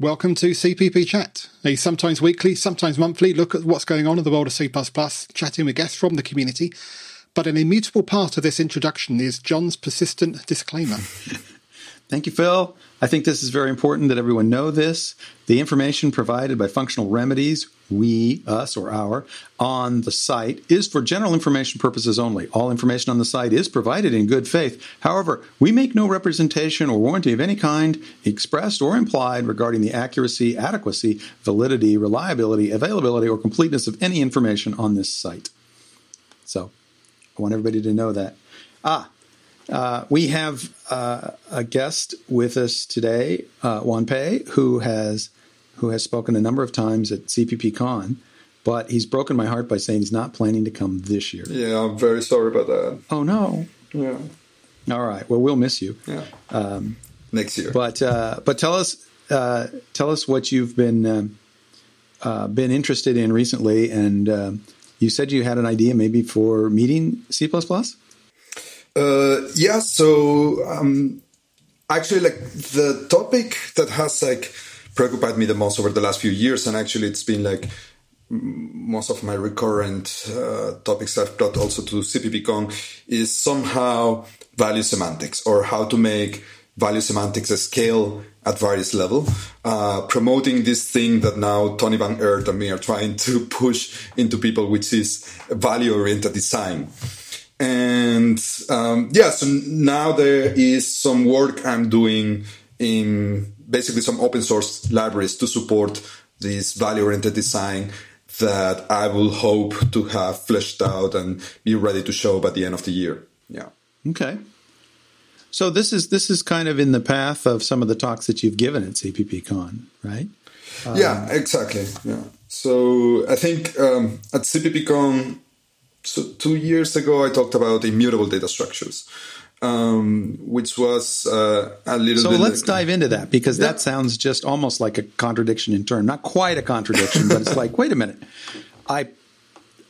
Welcome to CPP Chat, a sometimes weekly, sometimes monthly look at what's going on in the world of C, chatting with guests from the community. But an immutable part of this introduction is John's persistent disclaimer. Thank you, Phil. I think this is very important that everyone know this. The information provided by Functional Remedies we, us, or our, on the site is for general information purposes only. All information on the site is provided in good faith. However, we make no representation or warranty of any kind, expressed or implied, regarding the accuracy, adequacy, validity, reliability, availability, or completeness of any information on this site. So, I want everybody to know that. Ah, uh, we have uh, a guest with us today, uh, JuanPe, who has who has spoken a number of times at CPP Con, but he's broken my heart by saying he's not planning to come this year. Yeah, I'm very sorry about that. Oh no. Yeah. All right. Well, we'll miss you. Yeah. Um, Next year. But uh, but tell us uh, tell us what you've been um, uh, been interested in recently, and uh, you said you had an idea maybe for meeting C Uh, yeah. So um, actually, like the topic that has like preoccupied me the most over the last few years, and actually it's been like most of my recurrent uh, topics I've brought also to CPPCon is somehow value semantics or how to make value semantics a scale at various level, uh, promoting this thing that now Tony Van Eerd and me are trying to push into people, which is value oriented design. And um, yeah, so now there is some work I'm doing in basically some open source libraries to support this value oriented design that I will hope to have fleshed out and be ready to show by the end of the year. Yeah. Okay. So this is this is kind of in the path of some of the talks that you've given at CPPCon, right? Um, yeah, exactly. Yeah. So I think um, at CPPCon, so two years ago, I talked about immutable data structures um, which was uh, a little. So let's like, dive into that because yeah. that sounds just almost like a contradiction in term. Not quite a contradiction, but it's like, wait a minute, I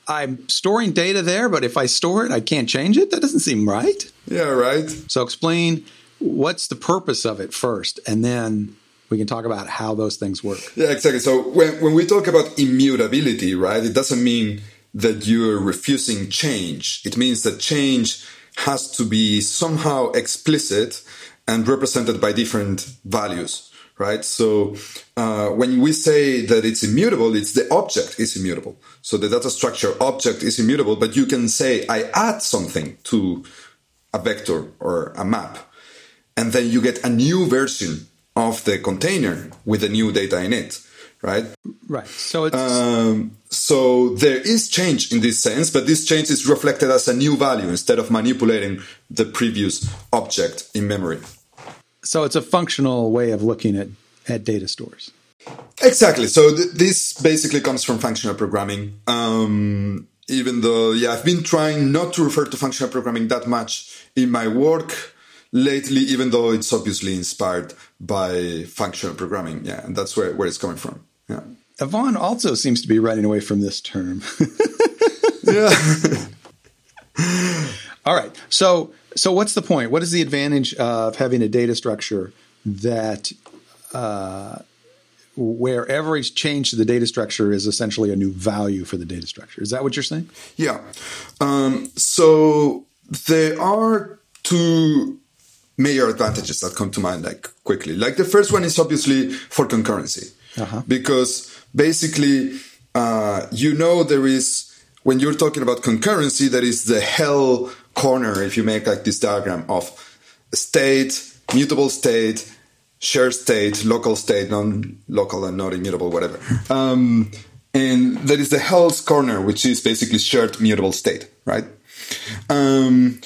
I'm storing data there, but if I store it, I can't change it. That doesn't seem right. Yeah, right. So explain what's the purpose of it first, and then we can talk about how those things work. Yeah, exactly. So when when we talk about immutability, right, it doesn't mean that you're refusing change. It means that change has to be somehow explicit and represented by different values, right? So uh, when we say that it's immutable, it's the object is immutable. So the data structure object is immutable, but you can say I add something to a vector or a map, and then you get a new version of the container with the new data in it right? Right. So it's um, so there is change in this sense, but this change is reflected as a new value instead of manipulating the previous object in memory. So it's a functional way of looking at at data stores. Exactly. So th- this basically comes from functional programming. Um, even though, yeah, I've been trying not to refer to functional programming that much in my work lately, even though it's obviously inspired by functional programming. Yeah, and that's where, where it's coming from. Yeah. Ivan also seems to be running away from this term. yeah. All right. So so what's the point? What is the advantage of having a data structure that uh, where every change to the data structure is essentially a new value for the data structure? Is that what you're saying? Yeah. Um, so there are two major advantages that come to mind like quickly. Like the first one is obviously for concurrency uh-huh. because basically, uh, you know, there is when you're talking about concurrency, there is the hell corner. If you make like this diagram of state, mutable state, shared state, local state, non-local and not immutable, whatever. Um, and there is the hell's corner, which is basically shared mutable state, right? Um,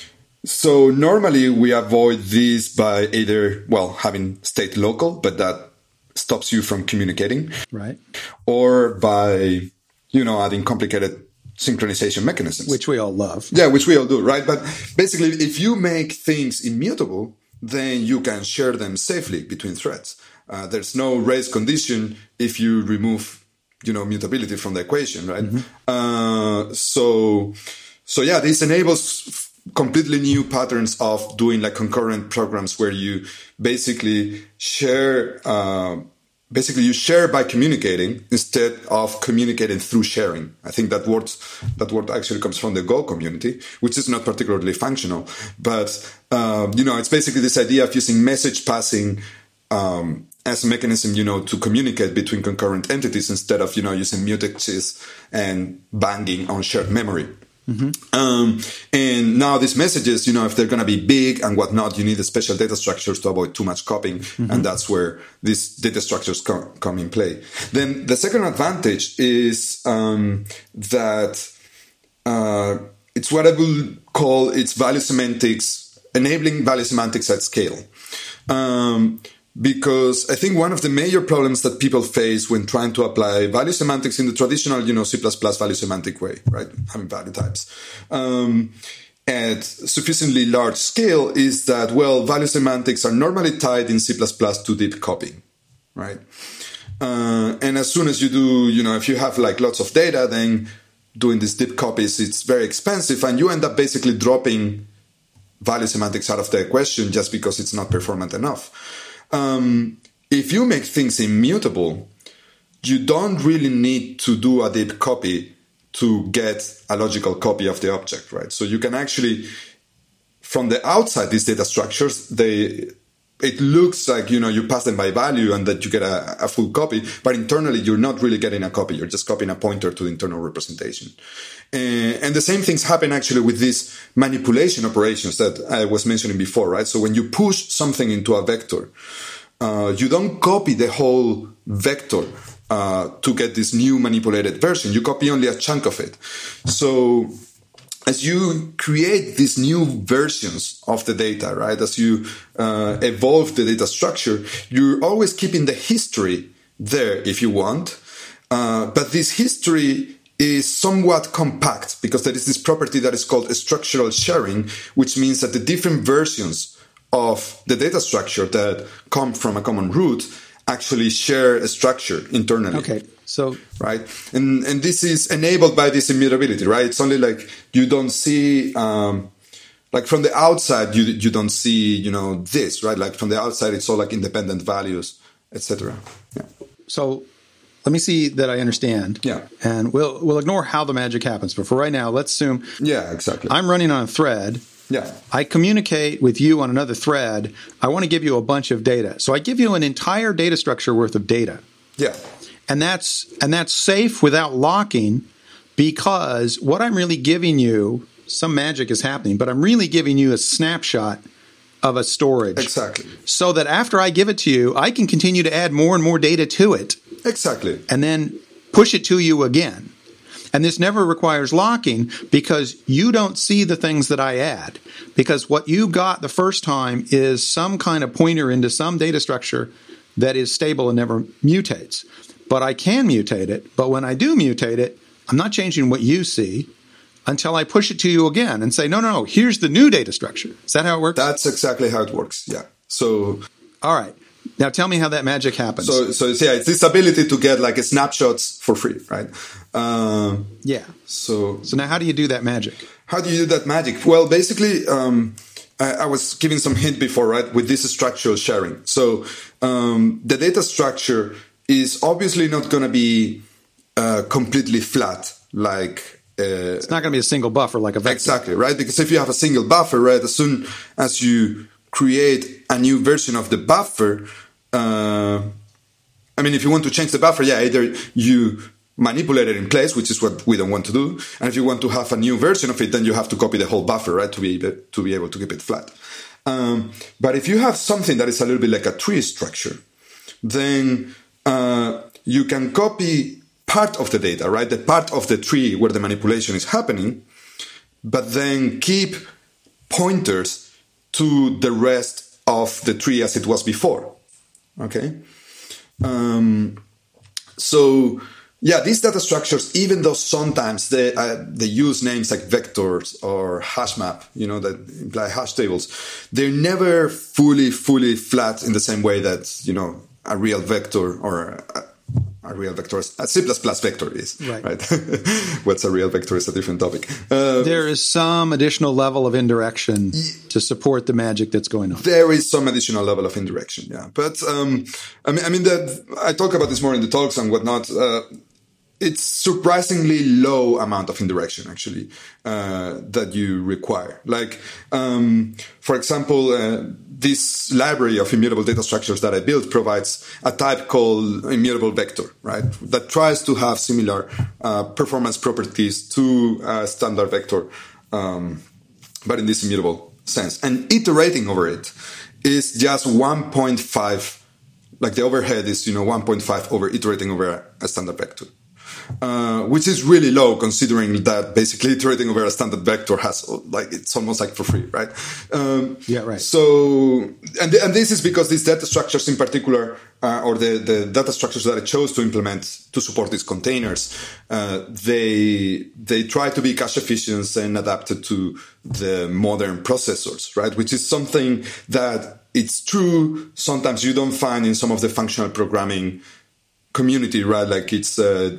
so normally we avoid this by either, well, having state local, but that stops you from communicating. Right. Or by, you know, adding complicated synchronization mechanisms. Which we all love. Yeah, which we all do, right? But basically, if you make things immutable, then you can share them safely between threads. Uh, there's no race condition if you remove, you know, mutability from the equation, right? Mm-hmm. Uh, so, so yeah, this enables completely new patterns of doing like concurrent programs where you basically share uh, basically you share by communicating instead of communicating through sharing. I think that word that word actually comes from the Go community, which is not particularly functional, but um, you know it's basically this idea of using message passing. Um, as a mechanism, you know, to communicate between concurrent entities instead of, you know, using mutexes and banging on shared memory. Mm-hmm. Um, and now these messages, you know, if they're going to be big and whatnot, you need the special data structures to avoid too much copying. Mm-hmm. And that's where these data structures come, come in play. Then the second advantage is um, that uh, it's what I will call its value semantics, enabling value semantics at scale. Um, because I think one of the major problems that people face when trying to apply value semantics in the traditional, you know, C++ value semantic way, right? Having value types. Um, at sufficiently large scale is that, well, value semantics are normally tied in C++ to deep copying, right? Uh, and as soon as you do, you know, if you have like lots of data, then doing these deep copies, it's very expensive and you end up basically dropping value semantics out of the equation just because it's not performant enough um, if you make things immutable, you don't really need to do a deep copy to get a logical copy of the object, right? So you can actually, from the outside, these data structures, they it looks like you know you pass them by value and that you get a, a, full copy but internally you're not really getting a copy. You're just copying a pointer to the internal representation. And, and the same things happen actually with these manipulation operations that i was mentioning before right? So when you push something into a vector uh, you don't copy the whole vector uh, to get this new manipulated version. You copy only a chunk of it. So as you create these new versions of the data, right? As you uh, evolve the data structure, you're always keeping the history there if you want. Uh, but this history is somewhat compact because there is this property that is called structural sharing, which means that the different versions of the data structure that come from a common root actually share a structure internally. Okay. So right, and and this is enabled by this immutability, right? It's only like you don't see, um, like from the outside, you you don't see, you know, this, right? Like from the outside, it's all like independent values, etc. Yeah. So let me see that I understand. Yeah. And we'll we'll ignore how the magic happens, but for right now, let's assume. Yeah, exactly. I'm running on a thread. Yeah. I communicate with you on another thread. I want to give you a bunch of data. So I give you an entire data structure worth of data. Yeah and that's and that's safe without locking because what I'm really giving you some magic is happening but I'm really giving you a snapshot of a storage exactly so that after I give it to you I can continue to add more and more data to it exactly and then push it to you again and this never requires locking because you don't see the things that I add because what you got the first time is some kind of pointer into some data structure that is stable and never mutates but I can mutate it. But when I do mutate it, I'm not changing what you see until I push it to you again and say, no, no, no, here's the new data structure. Is that how it works? That's exactly how it works. Yeah. So, all right. Now tell me how that magic happens. So, so yeah, it's this ability to get like snapshots for free, right? Um, yeah. So, so now how do you do that magic? How do you do that magic? Well, basically, um, I, I, was giving some hint before, right? With this structural sharing. So, um, the data structure is obviously not going to be uh, completely flat like uh, it's not going to be a single buffer like a vector. Exactly, right? Because if you have a single buffer, right, as soon as you create a new version of the buffer, uh, I mean, if you want to change the buffer, yeah, either you manipulate it in place, which is what we don't want to do, and if you want to have a new version of it, then you have to copy the whole buffer, right, to be able to be able to keep it flat. Um, but if you have something that is a little bit like a tree structure, then uh, you can copy part of the data, right? The part of the tree where the manipulation is happening, but then keep pointers to the rest of the tree as it was before. Okay? Um, so, yeah, these data structures, even though sometimes they, uh, they use names like vectors or hash map, you know, that imply hash tables, they're never fully, fully flat in the same way that, you know, a real vector or a, a real vector is. A C++ vector is. Right. right? What's a real vector is a different topic. Uh, There is some additional level of indirection to support the magic that's going on. there is some additional level of indirection, yeah. But um, I mean, I mean that I talk about this more in the talks and whatnot. Uh, it's surprisingly low amount of indirection actually uh, that you require. Like, um, for example, uh, this library of immutable data structures that I built provides a type called immutable vector, right? That tries to have similar uh, performance properties to a standard vector, um, but in this immutable sense. And iterating over it is just 1.5 like the overhead is you know 1.5 over iterating over a standard vector uh, which is really low considering that basically iterating over a standard vector has like it's almost like for free right? Um, Yeah, right. so and, th- and this is because these data structures in particular uh, or the, the data structures that i chose to implement to support these containers uh, they they try to be cache efficient and adapted to the modern processors right? Which is something that it's true. Sometimes you don't find in some of the functional programming community, right? Like it's uh,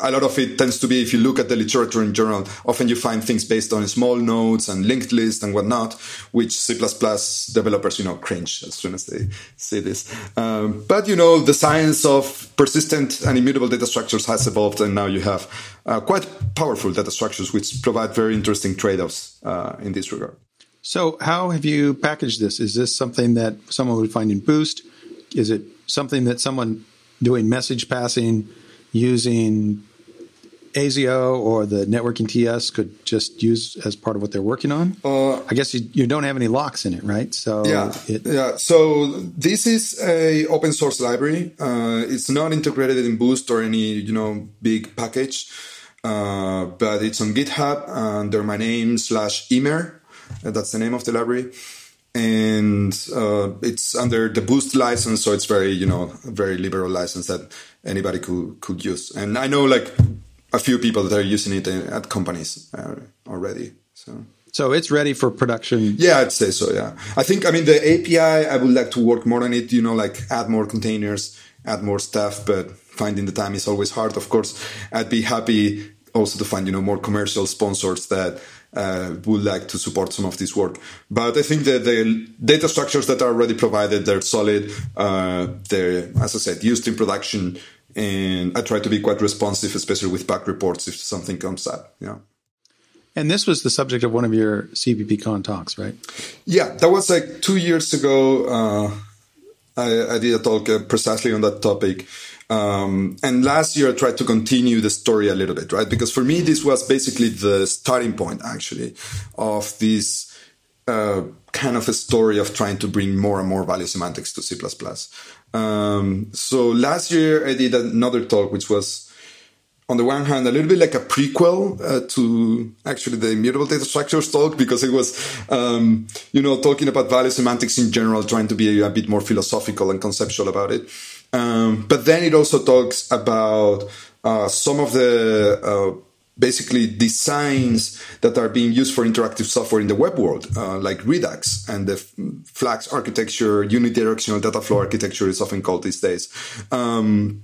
a lot of it tends to be if you look at the literature in general, often you find things based on small nodes and linked lists and whatnot, which C++ developers, you know, cringe as soon as they see this. Um, but you know, the science of persistent and immutable data structures has evolved, and now you have uh, quite powerful data structures which provide very interesting trade-offs uh, in this regard. So, how have you packaged this? Is this something that someone would find in Boost? Is it something that someone doing message passing using ASIO or the networking TS could just use as part of what they're working on? Uh, I guess you, you don't have any locks in it, right? So, yeah, it, yeah. So this is a open source library. Uh, it's not integrated in Boost or any you know big package, uh, but it's on GitHub under my name slash Immer. That's the name of the library, and uh, it's under the Boost license, so it's very you know very liberal license that anybody could could use. And I know like a few people that are using it at companies uh, already. So. so it's ready for production. Yeah, I'd say so. Yeah, I think I mean the API. I would like to work more on it. You know, like add more containers, add more stuff. But finding the time is always hard. Of course, I'd be happy also to find you know more commercial sponsors that uh, would like to support some of this work. But I think that the data structures that are already provided, they're solid. Uh, they're, as I said, used in production. And I try to be quite responsive, especially with bug reports if something comes up. Yeah. And this was the subject of one of your CPP Con talks, right? Yeah, that was like two years ago. Uh, I, I, did a talk uh, precisely on that topic. Um, and last year I tried to continue the story a little bit, right? Because for me, this was basically the starting point, actually, of this uh, kind of a story of trying to bring more and more value semantics to C++. Um, so last year I did another talk, which was on the one hand, a little bit like a prequel uh, to actually the immutable data structures talk because it was, um, you know, talking about value semantics in general, trying to be a bit more philosophical and conceptual about it. Um, but then it also talks about uh, some of the uh, basically designs that are being used for interactive software in the web world, uh, like Redux and the Flux architecture, unidirectional data flow architecture is often called these days. Um,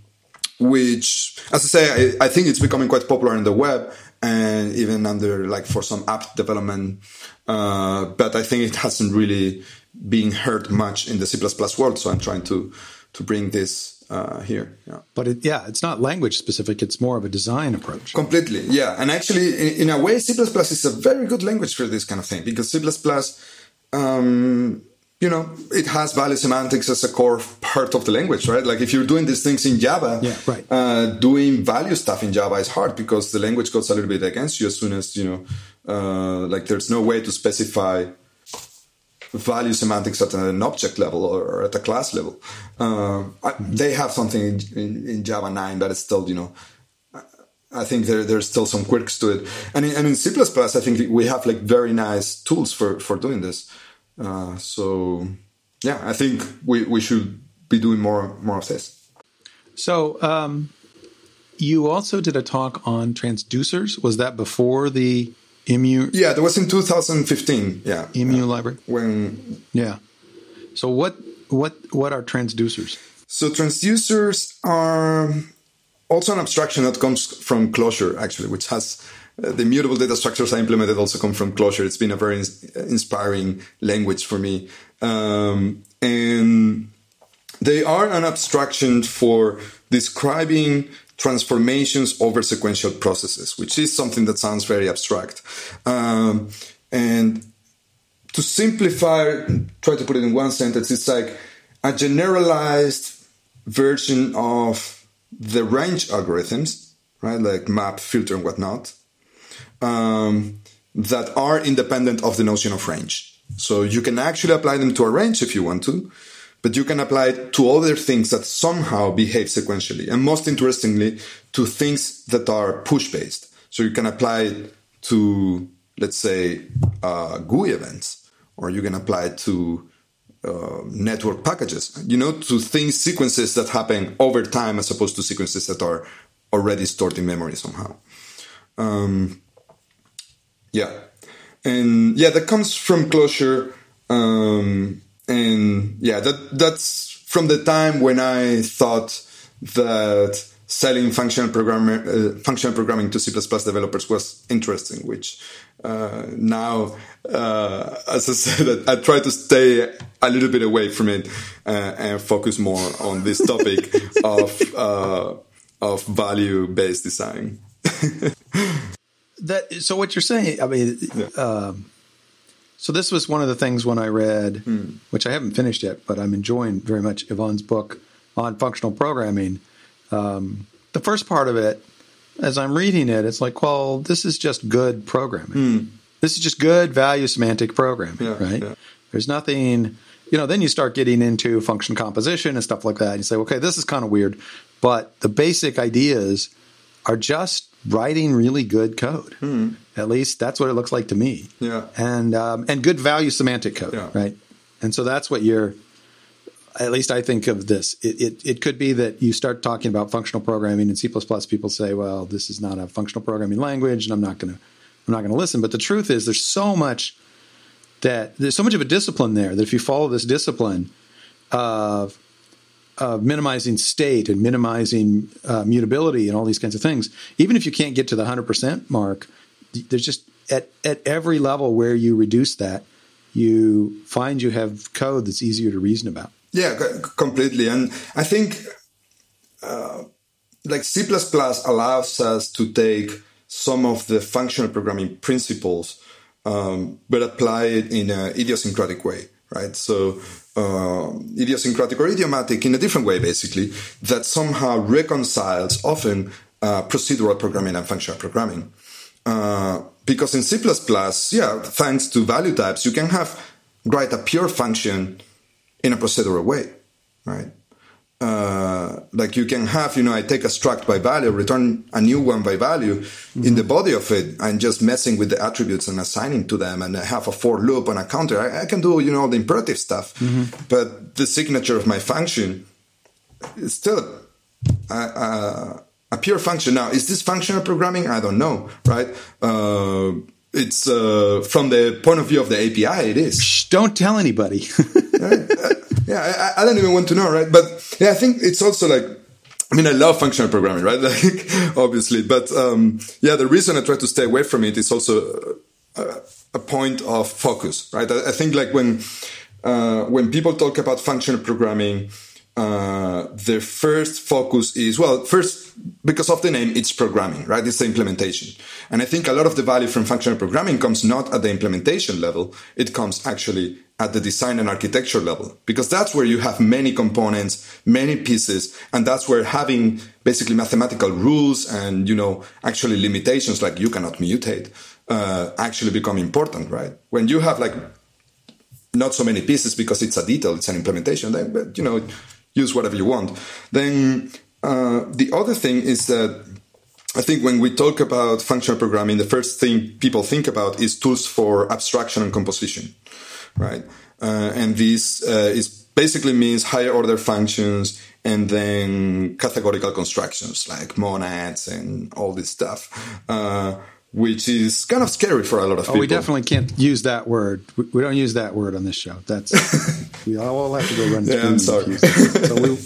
which, as I say, I, I, think it's becoming quite popular in the web and even under like for some app development. Uh, but I think it hasn't really been heard much in the C++ world. So I'm trying to, to bring this uh, here. Yeah. But it, yeah, it's not language specific. It's more of a design approach. Completely. Yeah. And actually, in, in a way, C++ is a very good language for this kind of thing because C++, um, you know, it has value semantics as a core part of the language, right? Like if you're doing these things in Java, yeah, right. uh, doing value stuff in Java is hard because the language goes a little bit against you as soon as, you know, uh, like there's no way to specify value semantics at an object level or at a class level. Uh, they have something in, in, in, Java 9, but it's still, you know, I think there, there's still some quirks to it. And in, and in C++, I think we have like very nice tools for, for doing this. Uh, so yeah, I think we, we should be doing more more of this. So um, you also did a talk on transducers. Was that before the Immer? Yeah, that was in 2015. Yeah, Immer yeah. library. When yeah. So what what what are transducers? So transducers are also an abstraction that comes from Clojure actually, which has uh, the mutable data structures I implemented also come from Clojure. It's been a very ins- inspiring language for me. Um, and they are an abstraction for describing transformations over sequential processes, which is something that sounds very abstract. Um, and to simplify, try to put it in one sentence, it's like a generalized version of the range algorithms, right? Like map, filter, and whatnot, um, that are independent of the notion of range. So you can actually apply them to a range if you want to, but you can apply it to other things that somehow behave sequentially. And most interestingly, to things that are push based. So you can apply it to, let's say, uh, GUI events, or you can apply it to uh, network packages, you know, to things, sequences that happen over time as opposed to sequences that are already stored in memory somehow. Um, yeah. And yeah, that comes from Clojure. Um, and yeah, that that's from the time when I thought that selling functional programmer uh, functional programming to C++ developers was interesting. Which uh, now, uh, as I said, I try to stay a little bit away from it uh, and focus more on this topic of uh, of value based design. that so what you're saying, I mean. Yeah. Um, so this was one of the things when I read, hmm. which I haven't finished yet, but I'm enjoying very much Ivan's book on functional programming. Um, the first part of it, as I'm reading it, it's like, well, this is just good programming. Hmm. This is just good value semantic programming, yeah, right? Yeah. There's nothing, you know. Then you start getting into function composition and stuff like that. And you say, okay, this is kind of weird, but the basic ideas are just writing really good code. Hmm. At least that's what it looks like to me. Yeah. And um, and good value semantic code, yeah. right? And so that's what you're. At least I think of this. It, it, it could be that you start talking about functional programming in C++. People say, "Well, this is not a functional programming language, and I'm not going to I'm not going to listen." But the truth is, there's so much that there's so much of a discipline there that if you follow this discipline of uh, minimizing state and minimizing uh, mutability and all these kinds of things, even if you can't get to the 100% mark, there's just at, at every level where you reduce that, you find you have code that's easier to reason about. Yeah, completely. And I think uh, like C allows us to take some of the functional programming principles, um, but apply it in an idiosyncratic way, right? So uh, idiosyncratic or idiomatic in a different way, basically, that somehow reconciles often uh, procedural programming and functional programming. Uh, because in C++, yeah, thanks to value types, you can have write a pure function in a procedural way, right? uh, like you can have, you know, I take a struct by value, return a new one by value mm-hmm. in the body of it. I'm just messing with the attributes and assigning to them and I have a for loop and a counter. I, I can do, you know, the imperative stuff, mm-hmm. but the signature of my function is still a, a, a, pure function. Now, is this functional programming? I don't know, right? Uh, it's uh, from the point of view of the API, it is. Shh, don't tell anybody. yeah, I, I, don't even want to know, right? But yeah, I think it's also like, I mean, I love functional programming, right? Like, obviously, but um, yeah, the reason I try to stay away from it is also a, a point of focus, right? I, I think like when uh, when people talk about functional programming, uh, their first focus is well, first because of the name, it's programming, right? It's the implementation, and I think a lot of the value from functional programming comes not at the implementation level; it comes actually at the design and architecture level. Because that's where you have many components many pieces and that's where having basically mathematical rules and you know actually limitations like you cannot mutate uh, actually become important right? When you have like not so many pieces because it's a detail it's an implementation then but you know use whatever you want then uh, the other thing is that I think when we talk about functional programming, the first thing people think about is tools for abstraction and composition right? Uh, and this uh, is basically means higher order functions and then categorical constructions like monads and all this stuff. Uh, which is kind of scary for a lot of oh, people. We definitely can't use that word. We, we, don't use that word on this show. That's we all have to go run. yeah, I'm sorry. so we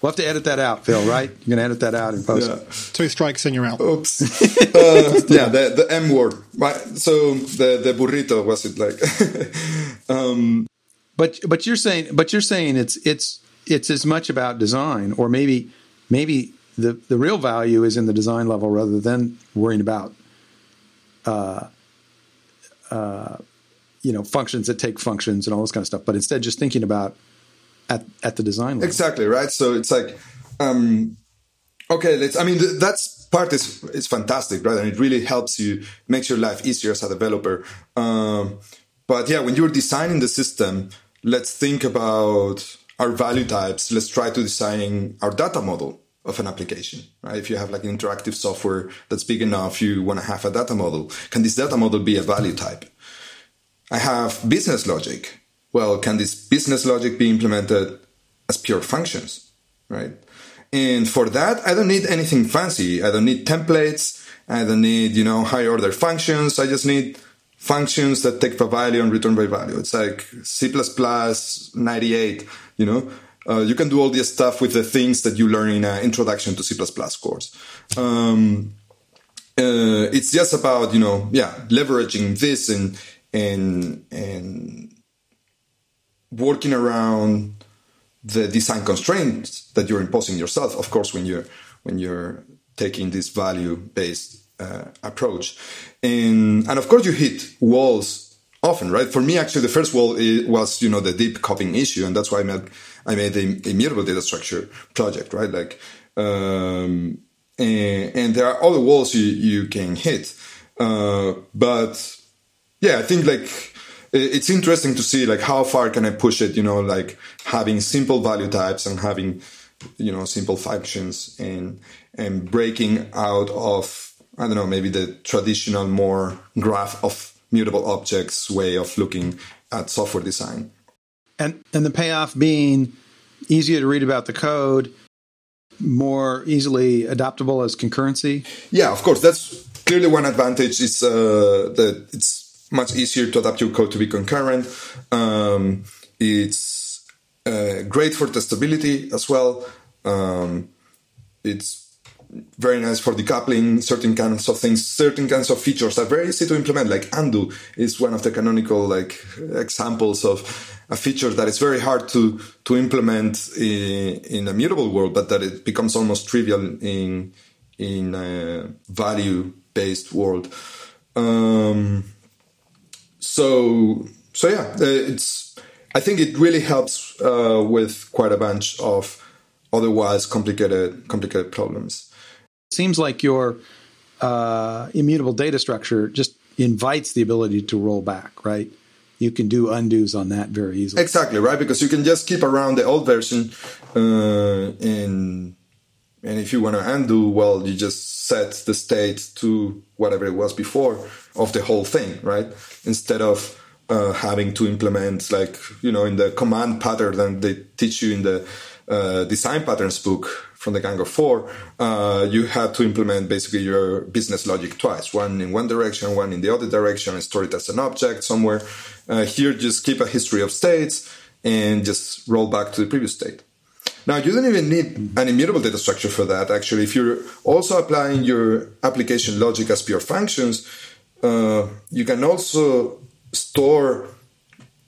We'll have to edit that out, Phil. Right? You're gonna edit that out in post. Yeah. Two strikes and you're out. Oops. uh, yeah, the, the M word. Right. So the, the burrito was it like? um, But but you're saying but you're saying it's it's it's as much about design, or maybe maybe the the real value is in the design level rather than worrying about uh uh you know functions that take functions and all this kind of stuff, but instead just thinking about at at the design level. exactly right. So it's like, um, okay, let's. I mean, th- that's part is is fantastic, right? And it really helps you makes your life easier as a developer. Um, but yeah, when you're designing the system, let's think about our value types. Let's try to design our data model of an application, right? If you have like an interactive software that's big enough, you want to have a data model. Can this data model be a value type? I have business logic. Well, can this business logic be implemented as pure functions, right? And for that, I don't need anything fancy. I don't need templates. I don't need, you know, high order functions. I just need functions that take a value and return by value. It's like C++ 98, you know. Uh, you can do all this stuff with the things that you learn in an introduction to C++ course. Um, uh, it's just about, you know, yeah, leveraging this and, and, and working around the design constraints that you're imposing yourself. Of course, when you're when you're taking this value based uh, approach, and and of course you hit walls often, right? For me, actually, the first wall was you know the deep copying issue, and that's why I made I made the immutable data structure project, right? Like, um, and, and there are other walls you you can hit, uh, but yeah, I think like it's interesting to see like how far can I push it, you know, like having simple value types and having, you know, simple functions and and breaking out of I don't know, maybe the traditional more graph of mutable objects way of looking at software design. And and the payoff being easier to read about the code, more easily adaptable as concurrency. Yeah, of course. That's clearly one advantage is uh, that it's much easier to adapt your code to be concurrent. Um, it's uh, great for testability as well. Um, it's very nice for decoupling certain kinds of things. Certain kinds of features are very easy to implement. Like undo is one of the canonical like examples of a feature that is very hard to to implement in, in a mutable world, but that it becomes almost trivial in in a value based world. Um, so so yeah, it's I think it really helps uh, with quite a bunch of otherwise complicated complicated problems. Seems like your uh, immutable data structure just invites the ability to roll back, right? You can do undos on that very easily. Exactly right, because you can just keep around the old version, uh, and and if you want to undo, well, you just set the state to whatever it was before of the whole thing, right? Instead of uh, having to implement, like, you know, in the command pattern that they teach you in the uh, design patterns book from the Gang of Four, uh, you had to implement basically your business logic twice, one in one direction, one in the other direction, and store it as an object somewhere. Uh, here, just keep a history of states and just roll back to the previous state. Now, you don't even need an immutable data structure for that. Actually, if you're also applying your application logic as pure functions, uh, you can also store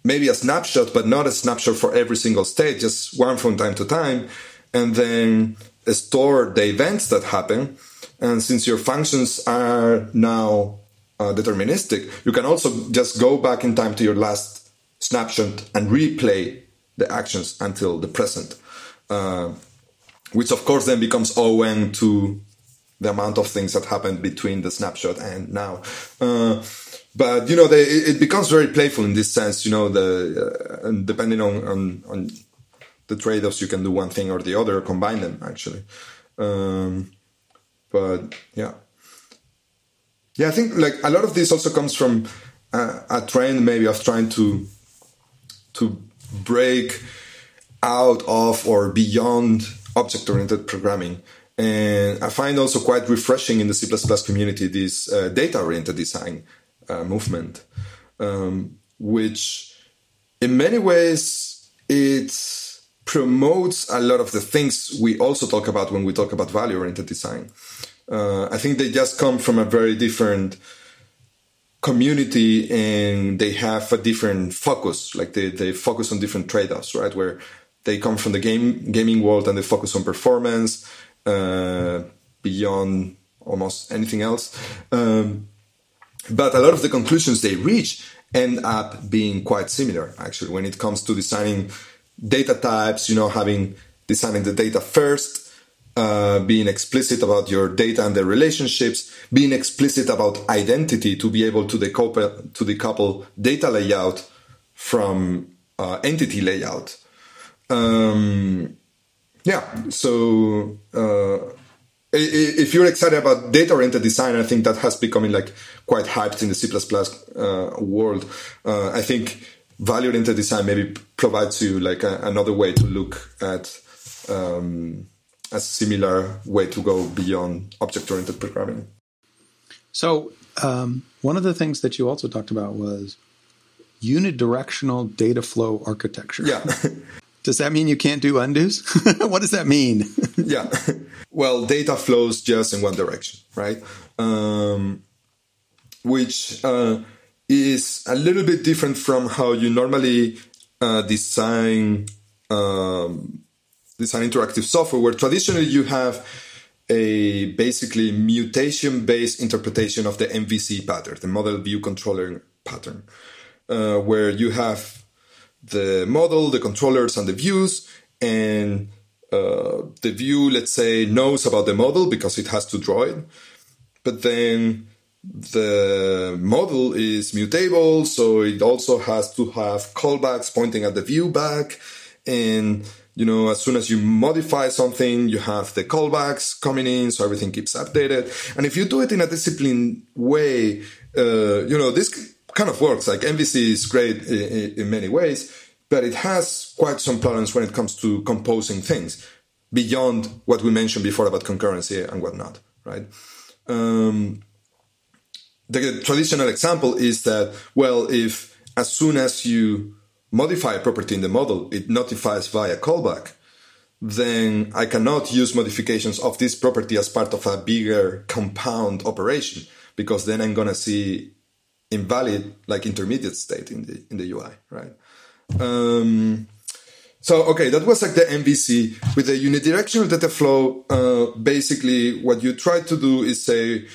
maybe a snapshot, but not a snapshot for every single state, just one from time to time, and then store the events that happen. And since your functions are now uh, deterministic, you can also just go back in time to your last snapshot and replay the actions until the present. Uh, which of course then becomes ON to the amount of things that happened between the snapshot and now. Uh, but you know, they, it becomes very playful in this sense. You know, the uh, depending on, on, on the trade-offs, you can do one thing or the other, combine them actually. Um, but yeah, yeah, I think like a lot of this also comes from uh, a trend maybe of trying to to break out of or beyond object oriented programming. And I find also quite refreshing in the C community this uh, data oriented design uh, movement, um, which in many ways it promotes a lot of the things we also talk about when we talk about value oriented design. Uh, I think they just come from a very different community and they have a different focus. Like they, they focus on different trade offs, right? Where they come from the game gaming world and they focus on performance uh, beyond almost anything else. Um, but a lot of the conclusions they reach end up being quite similar, actually, when it comes to designing data types, you know, having designing the data first, uh, being explicit about your data and the relationships, being explicit about identity to be able to decouple, to decouple data layout from uh, entity layout. Um, yeah, so uh, if you're excited about data oriented design, I think that has becoming like quite hyped in the C++ uh, world. Uh, I think value oriented design maybe provides you like a, another way to look at um, a similar way to go beyond object oriented programming. So, um, one of the things that you also talked about was unidirectional data flow architecture. Yeah. Does that mean you can't do undos? what does that mean? yeah. Well, data flows just in one direction, right? Um, which uh, is a little bit different from how you normally uh, design um, design interactive software, where traditionally you have a basically mutation based interpretation of the MVC pattern, the model view controller pattern, uh, where you have the model, the controllers, and the views, and uh, the view, let's say, knows about the model because it has to draw it, but then the model is mutable, so it also has to have callbacks pointing at the view back. And, you know, as soon as you modify something, you have the callbacks coming in, so everything keeps updated. And if you do it in a disciplined way, uh, you know, this kind of works. Like MVC is great in, in many ways, but it has quite some problems when it comes to composing things beyond what we mentioned before about concurrency and whatnot, right? Um, the traditional example is that, well, if as soon as you modify a property in the model, it notifies via callback, then I cannot use modifications of this property as part of a bigger compound operation because then I'm gonna see invalid like intermediate state in the in the UI, right? Um, so okay, that was like the MVC with the unidirectional data flow. Uh, basically, what you try to do is say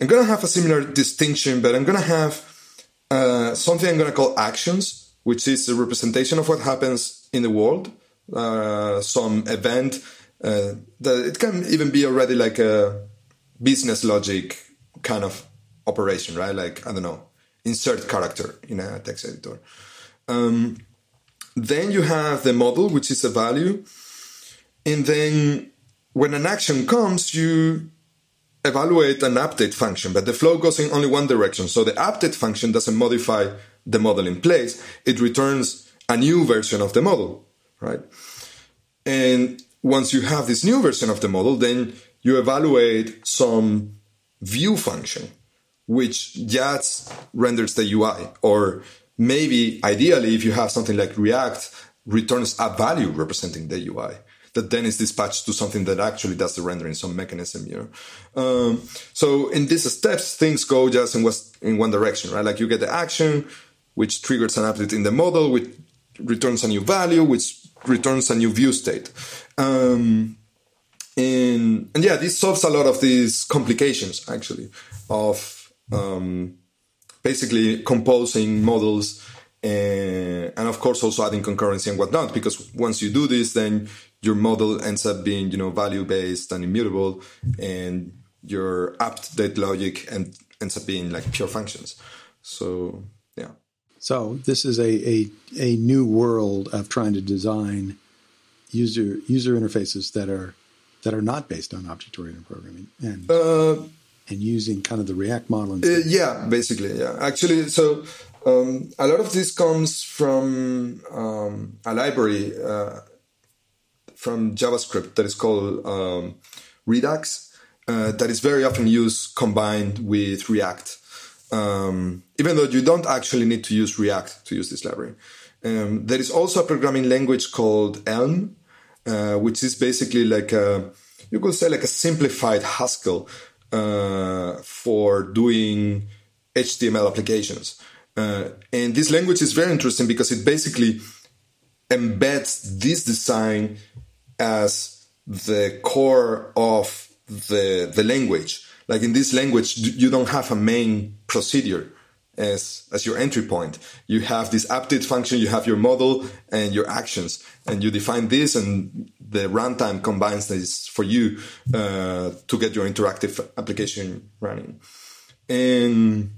I'm to have a similar distinction, but I'm to have uh, something I'm to call actions, which is a representation of what happens in the world, uh, some event uh, that it can even be already like a business logic kind of operation, right? Like, I don't know, insert character in a text editor. Um, then you have the model, which is a value. And then when an action comes, you evaluate an update function, but the flow goes in only one direction. So the update function doesn't modify the model in place. It returns a new version of the model, right? And once you have this new version of the model, then you evaluate some view function, which just renders the UI. Or maybe ideally, if you have something like React, returns a value representing the UI that then is dispatched to something that actually does the rendering, some mechanism, here. Um, so in these steps, things go just in, west, in one direction, right? Like you get the action, which triggers an update in the model, which returns a new value, which returns a new view state. Um, and, and yeah, this solves a lot of these complications actually of um, basically composing models and, and of course also adding concurrency and whatnot because once you do this then your model ends up being, you know, value based and immutable, and your apt-date logic and ends up being like pure functions. So yeah. So this is a, a a new world of trying to design user user interfaces that are that are not based on object oriented programming and uh, and using kind of the React model. Uh, yeah, basically, yeah. Actually, so um, a lot of this comes from um, a library. Uh, from JavaScript that is called um, Redux, uh, that is very often used combined with React. Um, even though you don't actually need to use React to use this library. Um, there is also a programming language called Elm, uh, which is basically like a, you could say like a simplified Haskell uh, for doing HTML applications. Uh, and this language is very interesting because it basically embeds this design as the core of the the language. Like in this language, you don't have a main procedure as as your entry point. You have this update function, you have your model and your actions, and you define this, and the runtime combines this for you uh, to get your interactive application running. And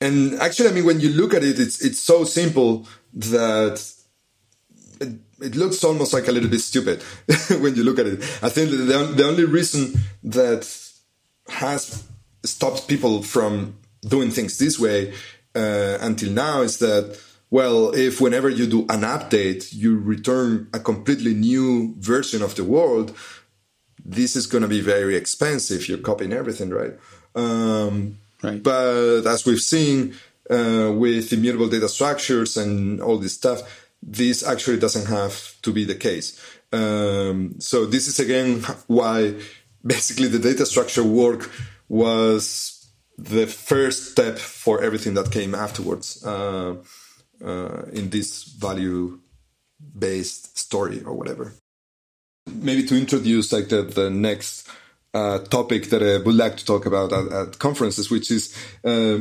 and actually, I mean, when you look at it, it's it's so simple that it, it looks almost like a little bit stupid when you look at it. I think the, the only reason that has stopped people from doing things this way uh, until now is that well if whenever you do an update you return a completely new version of the world this is going to be very expensive. You're copying everything right? Um, right. but as we've seen uh, with immutable data structures and all this stuff this actually doesn't have to be the case. Um, so this is again why basically the data structure work was the first step for everything that came afterwards uh, uh, in this value based story or whatever. Maybe to introduce like the, the next uh, topic that I would like to talk about at, at conferences, which is uh,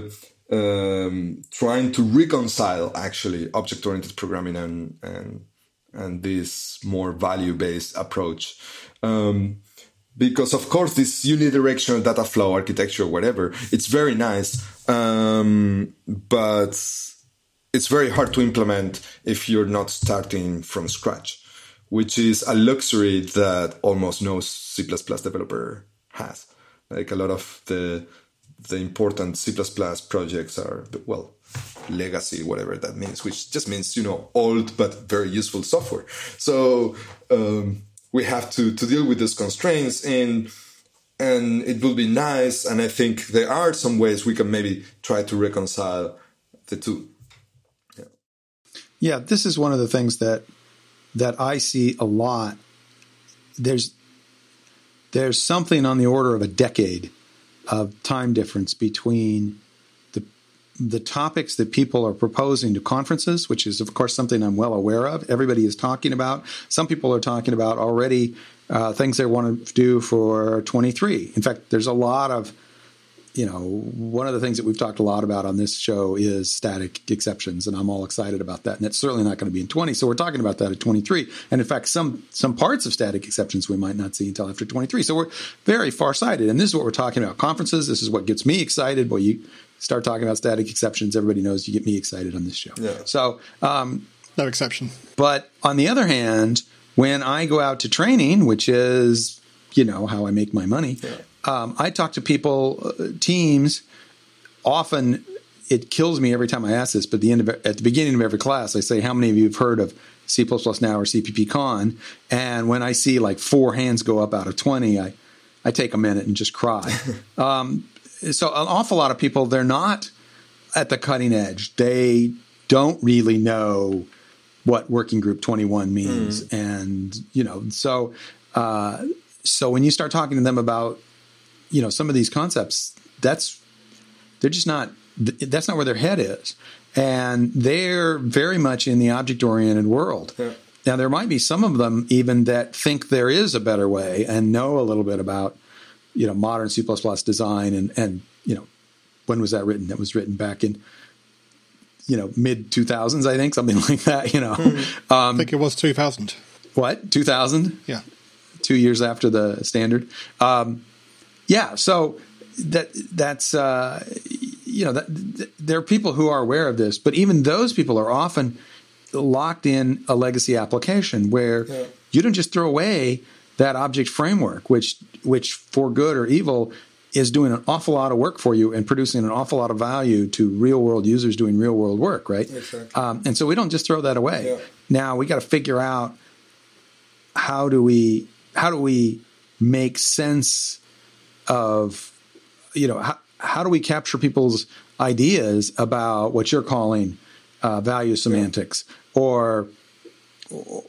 um, trying to reconcile actually object oriented programming and, and and this more value based approach. Um, because of course this unidirectional data flow architecture whatever it's very nice um, but it's very hard to implement if you're not starting from scratch which is a luxury that almost no c++ developer has. Like a lot of the the important c++ projects are well legacy whatever that means which just means you know old but very useful software. So um, we have to to deal with these constraints and and it will be nice and i think there are some ways we can maybe try to reconcile the two. Yeah, yeah this is one of the things that that i see a lot. There's there's something on the order of a decade of time difference between the topics that people are proposing to conferences, which is, of course, something I'm well aware of. Everybody is talking about. Some people are talking about already uh, things they want to do for 23. In fact, there's a lot of, you know, one of the things that we've talked a lot about on this show is static exceptions, and I'm all excited about that. And it's certainly not going to be in 20, so we're talking about that at 23. And in fact, some some parts of static exceptions we might not see until after 23. So we're very far sighted, and this is what we're talking about. Conferences. This is what gets me excited. Boy, you start talking about static exceptions, everybody knows you get me excited on this show. Yeah. So, um, no exception. But on the other hand, when I go out to training, which is, you know, how I make my money, yeah. um, I talk to people, uh, teams. Often, it kills me every time I ask this. But the end of at the beginning of every class, I say, "How many of you have heard of C++ now or CppCon?" And when I see like four hands go up out of twenty, I I take a minute and just cry. um, so an awful lot of people they're not at the cutting edge. They don't really know what working group 21 means mm. and you know so uh, so when you start talking to them about you know some of these concepts that's they're just not that's not where their head is and they're very much in the object oriented world yeah. now there might be some of them even that think there is a better way and know a little bit about you know modern C++ design and and you know when was that written? That was written back in you know mid 2000s, I think, something like that. You know, mm. um, I think it was 2000. What 2000? Yeah, two years after the standard. Um, yeah, so that that's uh, you know that, there are people who are aware of this, but even those people are often locked in a legacy application where yeah. you don't just throw away that object framework, which which for good or evil is doing an awful lot of work for you and producing an awful lot of value to real world users doing real world work, right? Exactly. Um, and so we don't just throw that away. Yeah. Now we got to figure out how do we how do we make sense of you know how, how do we capture people's ideas about what you're calling uh, value semantics or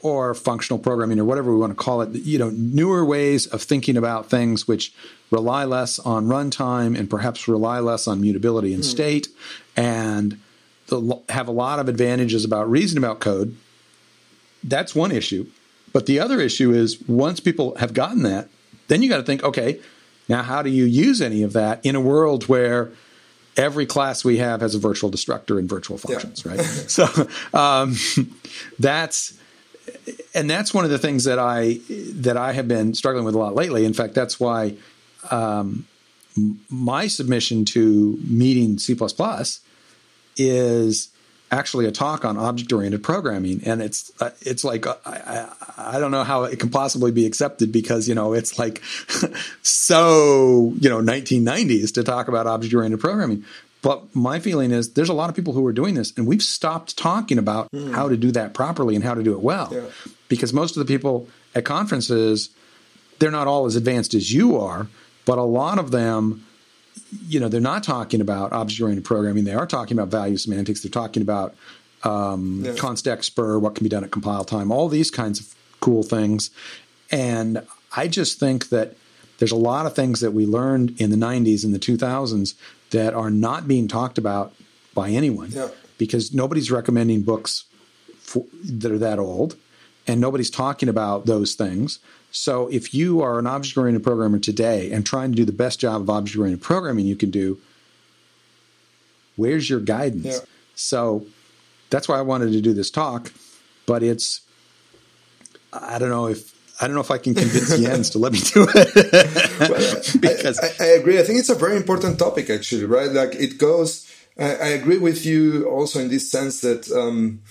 or functional programming or whatever we want to call it you know newer ways of thinking about things which rely less on runtime and perhaps rely less on mutability and mm. state and the, have a lot of advantages about reasoning about code that's one issue but the other issue is once people have gotten that then you got to think okay now how do you use any of that in a world where every class we have has a virtual destructor and virtual functions, yeah. right? so um, that's and that's one of the things that I that I have been struggling with a lot lately. In fact, that's why um, my submission to meeting C is actually a talk on object oriented programming, and it's uh, it's like uh, I, I, don't know how it can possibly be accepted because you know it's like so you know 1990s to talk about object oriented programming. But my feeling is there's a lot of people who are doing this, and we've stopped talking about mm. how to do that properly and how to do it well, yeah. because most of the people at conferences they're not all as advanced as you are, but a lot of them you know, they're not talking about object-oriented programming. They are talking about value semantics. They're talking about um, yeah. const what can be done at compile time, all these kinds of cool things. And I just think that there's a lot of things that we learned in the 90s and the 2000s that are not being talked about by anyone yeah. because nobody's recommending books for, that are that old and nobody's talking about those things. So if you are an object oriented programmer today and trying to do the best job of object oriented programming you can do, where's your guidance? Yeah. So that's why I wanted to do this talk, but it's I don't know if I don't know if I can convince Jens to let me do it. because I, I, I, agree. I think it's a very important topic, actually, right? Like it goes. I, I agree with you also in this sense that um,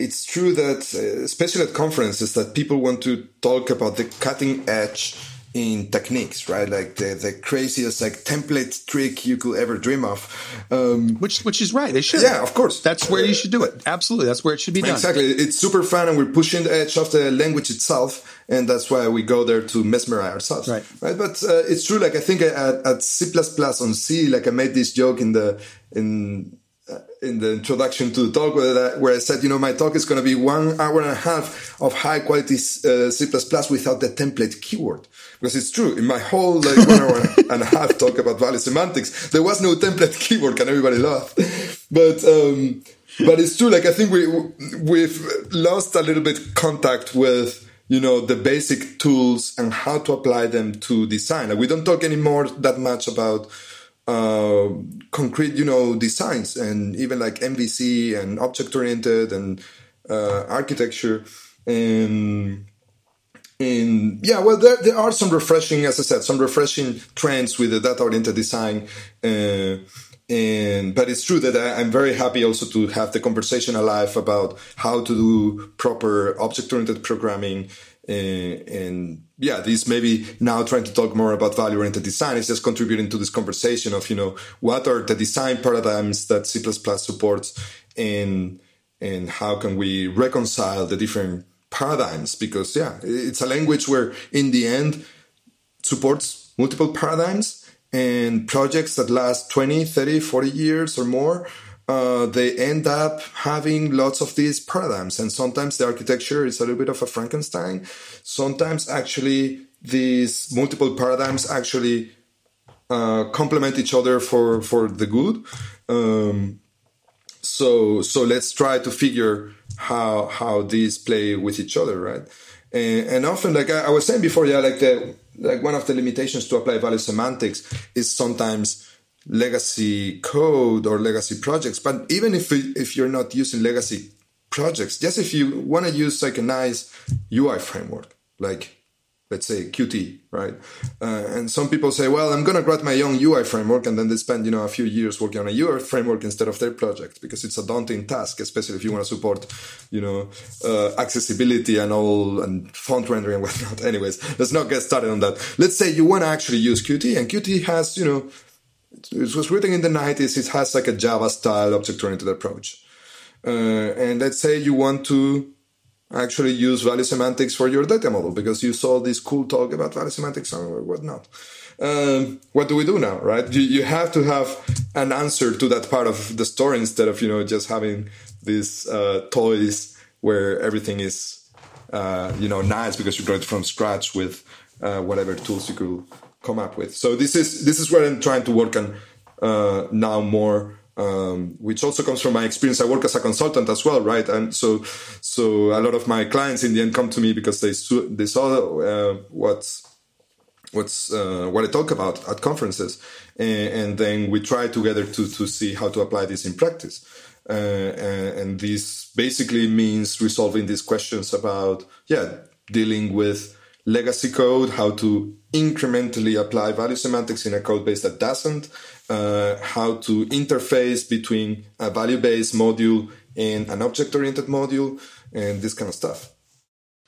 it's true that, uh, especially at conferences, that people want to talk about the cutting edge in techniques, right? Like the, the craziest like template trick you could ever dream of. Um, which which is right. They should. Yeah, of course. That's where you should do it. Absolutely. That's where it should be done. Exactly. It's super fun and we're pushing the edge of the language itself. And that's why we go there to mesmerize ourselves. Right. Right. But uh, it's true. Like I think at, at C++ on Sea, like I made this joke in the, in, in the introduction to the talk where I, where I said, you know, my talk is going to be one hour and a half of high quality uh, C++ without the template keyword. Because it's true, in my whole like one hour and a half talk about value semantics, there was no template keyword and everybody laughed. But, um, but it's true. Like I think we, we've lost a little bit contact with, you know, the basic tools and how to apply them to design. Like we don't talk anymore that much about, uh, concrete, you know, designs and even like MVC and object oriented and uh, architecture. And, and yeah, well, there, there are some refreshing, as I said, some refreshing trends with the data oriented design. Uh, and but it's true that I, am very happy also to have the conversation alive about how to do proper object oriented programming and, and yeah, this maybe now trying to talk more about value oriented design is just contributing to this conversation of, you know, what are the design paradigms that C supports and, and how can we reconcile the different paradigms? Because yeah, it's a language where in the end supports multiple paradigms and projects that last 20, 30, 40 years or more uh, they end up having lots of these paradigms. And sometimes the architecture is a little bit of a Frankenstein. Sometimes actually these multiple paradigms actually uh, complement each other for, for the good. Um, so, so let's try to figure how, how these play with each other, right? And, and often, like I, I was saying before, yeah, like the, like one of the limitations to apply value semantics is sometimes legacy code or legacy projects. But even if if you're not using legacy projects, just if you want to use like a nice UI framework, like let's say Qt, right? Uh, and some people say, well, I'm going to write my own UI framework, and then they spend you know a few years working on a UI framework instead of their project because it's a daunting task, especially if you want to support you know uh, accessibility and all and font rendering and whatnot. Anyways, let's not get started on that. Let's say you want to actually use Qt, and Qt has you know it was written in the 90s. It has like a Java style object oriented approach. Uh, and let's say you want to actually use value semantics for your data model because you saw this cool talk about value semantics or whatnot. Um, what do we do now, right? You, you have to have an answer to that part of the story instead of, you know, just having these uh, toys where everything is uh, you know nice because you wrote from scratch with uh, whatever tools you could come up with. So this is this is where I'm trying to work on uh, now more. Um, which also comes from my experience. I work as a consultant as well, right? And so, so a lot of my clients in the end come to me because they they saw uh, what's what's uh, what I talk about at conferences, and, and, then we try together to to see how to apply this in practice. Uh, and this basically means resolving these questions about yeah dealing with legacy code, how to incrementally apply value semantics in a code base that doesn't, uh, how to interface between a value based module and an object oriented module, and this kind of stuff.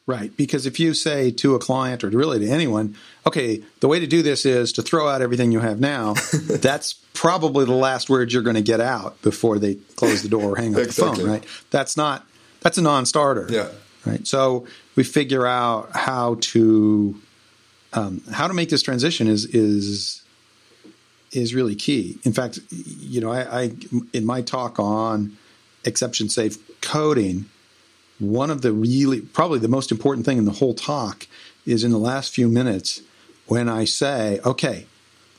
Right. Because if you say to a client or really to anyone, okay, the way to do this is to throw out everything you have now, that's probably the last word you're going to get out before they close the door or hang up exactly. the phone, right? That's not, that's a non starter. Yeah. Right. So we figure out how to, um, how to make this transition is, is, is really key. In fact, you know, I, I in my talk on exception safe coding, one of the really probably the most important thing in the whole talk is in the last few minutes when I say, okay,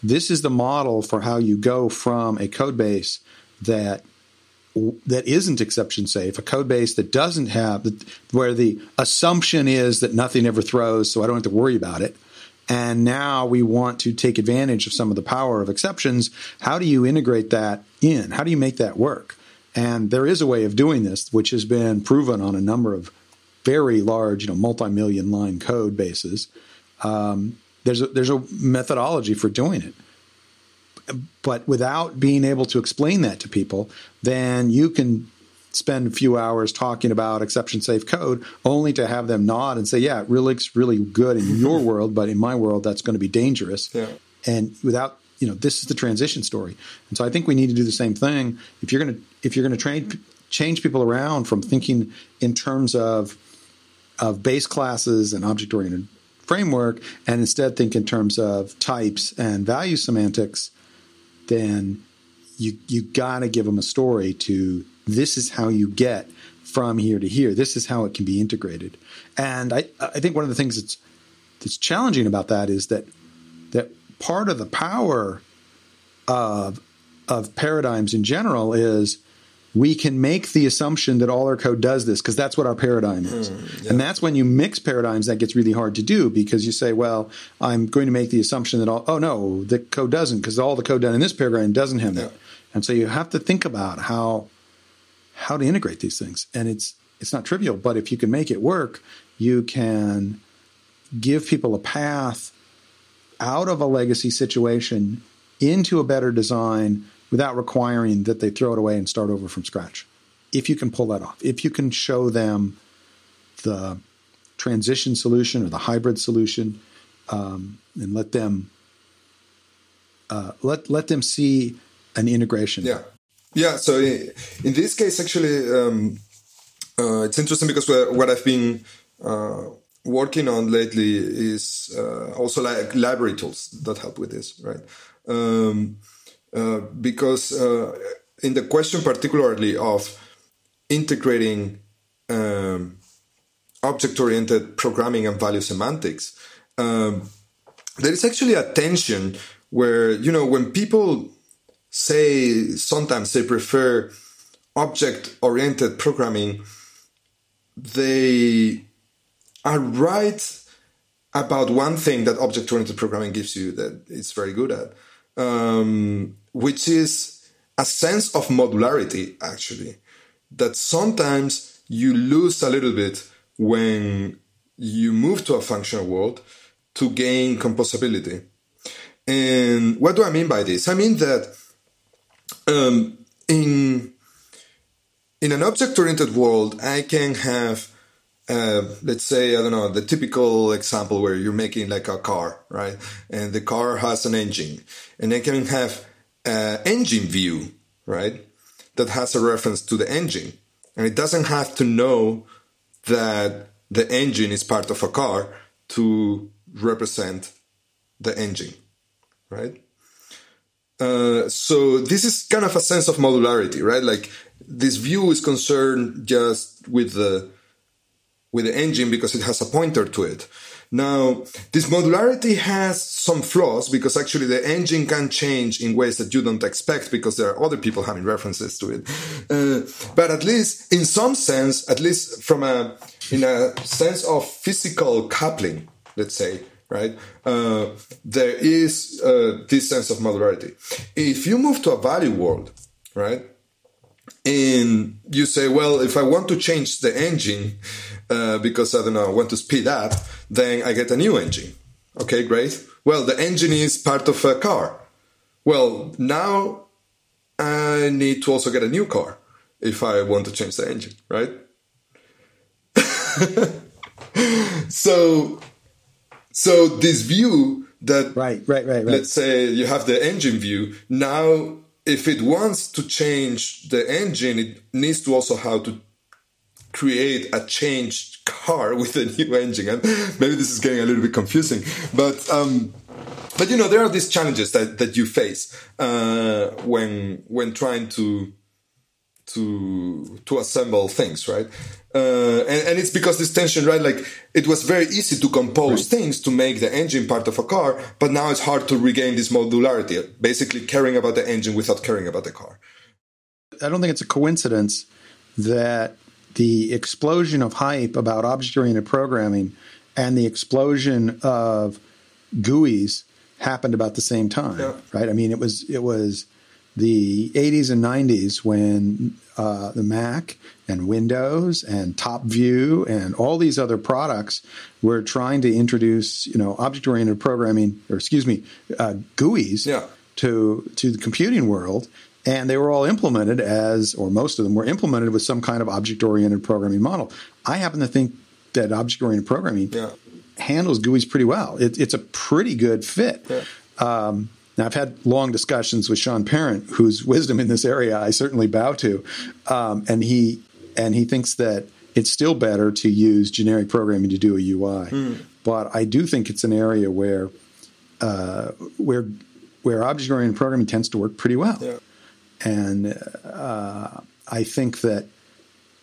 this is the model for how you go from a code base that that isn't exception safe, a code base that doesn't have where the assumption is that nothing ever throws, so I don't have to worry about it. And now we want to take advantage of some of the power of exceptions. How do you integrate that in? How do you make that work? And there is a way of doing this, which has been proven on a number of very large, you know, multi-million line code bases. Um, there's a, there's a methodology for doing it, but without being able to explain that to people, then you can spend a few hours talking about exception safe code only to have them nod and say, "Yeah, it really looks really good in your world, but in my world, that's going to be dangerous." Yeah. And without you know, this is the transition story. And so I think we need to do the same thing. If you're going to if you're going to train change people around from thinking in terms of of base classes and object oriented framework and instead think in terms of types and value semantics, then you you got to give them a story to this is how you get from here to here. This is how it can be integrated. And I I think one of the things that's that's challenging about that is that that part of the power of of paradigms in general is we can make the assumption that all our code does this because that's what our paradigm is. Mm, yeah. And that's when you mix paradigms that gets really hard to do because you say, well, I'm going to make the assumption that all, oh no, the code doesn't because all the code done in this paradigm doesn't have that. And so you have to think about how how to integrate these things. And it's it's not trivial, but if you can make it work, you can give people a path out of a legacy situation into a better design without requiring that they throw it away and start over from scratch. If you can pull that off, if you can show them the transition solution or the hybrid solution, um, and let them uh, let let them see an integration. Yeah, yeah. So in this case, actually, um, uh, it's interesting because what I've been uh, working on lately is uh, also like library tools that help with this, right? Um, uh, because uh, in the question particularly of integrating um, object-oriented programming and value semantics, um, there is actually a tension where you know when people say sometimes they prefer object-oriented programming, they are right about one thing that object oriented programming gives you that it's very good at, um, which is a sense of modularity, actually, that sometimes you lose a little bit when you move to a functional world to gain composability. And what do I mean by this? I mean that um, in in an object-oriented world, I can have uh, let's say I don't know the typical example where you're making like a car, right? And the car has an engine, and it can have an engine view, right? That has a reference to the engine, and it doesn't have to know that the engine is part of a car to represent the engine, right? Uh, so this is kind of a sense of modularity, right? Like this view is concerned just with the with the engine because it has a pointer to it. Now, this modularity has some flaws because actually the engine can change in ways that you don't expect because there are other people having references to it. Uh, but at least in some sense, at least from a, in a sense of physical coupling, let's say, right? Uh, there is uh, this sense of modularity. If you move to a value world, right? And you say, well, if I want to change the engine, uh, because I don't know, I want to speed up, then I get a new engine. Okay, great. Well, the engine is part of a car. Well, now I need to also get a new car if I want to change the engine, right? so, so this view that right, right, right, right. Let's say you have the engine view. Now, if it wants to change the engine, it needs to also how to create a changed car with a new engine. And maybe this is getting a little bit confusing, but um, but you know there are these challenges that, that you face uh, when when trying to to to assemble things, right? Uh, and, and it's because this tension, right? Like it was very easy to compose right. things to make the engine part of a car, but now it's hard to regain this modularity, basically caring about the engine without caring about the car. I don't think it's a coincidence that the explosion of hype about object oriented programming and the explosion of GUIs happened about the same time, yeah. right? I mean, it was it was the 80s and 90s when uh, the Mac and Windows and Top View and all these other products were trying to introduce, you know, object-oriented programming, or excuse me, uh, GUIs yeah. to to the computing world, and they were all implemented as, or most of them were implemented with some kind of object-oriented programming model. I happen to think that object-oriented programming yeah. handles GUIs pretty well. It, it's a pretty good fit. Yeah. Um, now, I've had long discussions with Sean Parent, whose wisdom in this area I certainly bow to, um, and he and he thinks that it's still better to use generic programming to do a UI. Mm. But I do think it's an area where uh, where where object oriented programming tends to work pretty well, yeah. and uh, I think that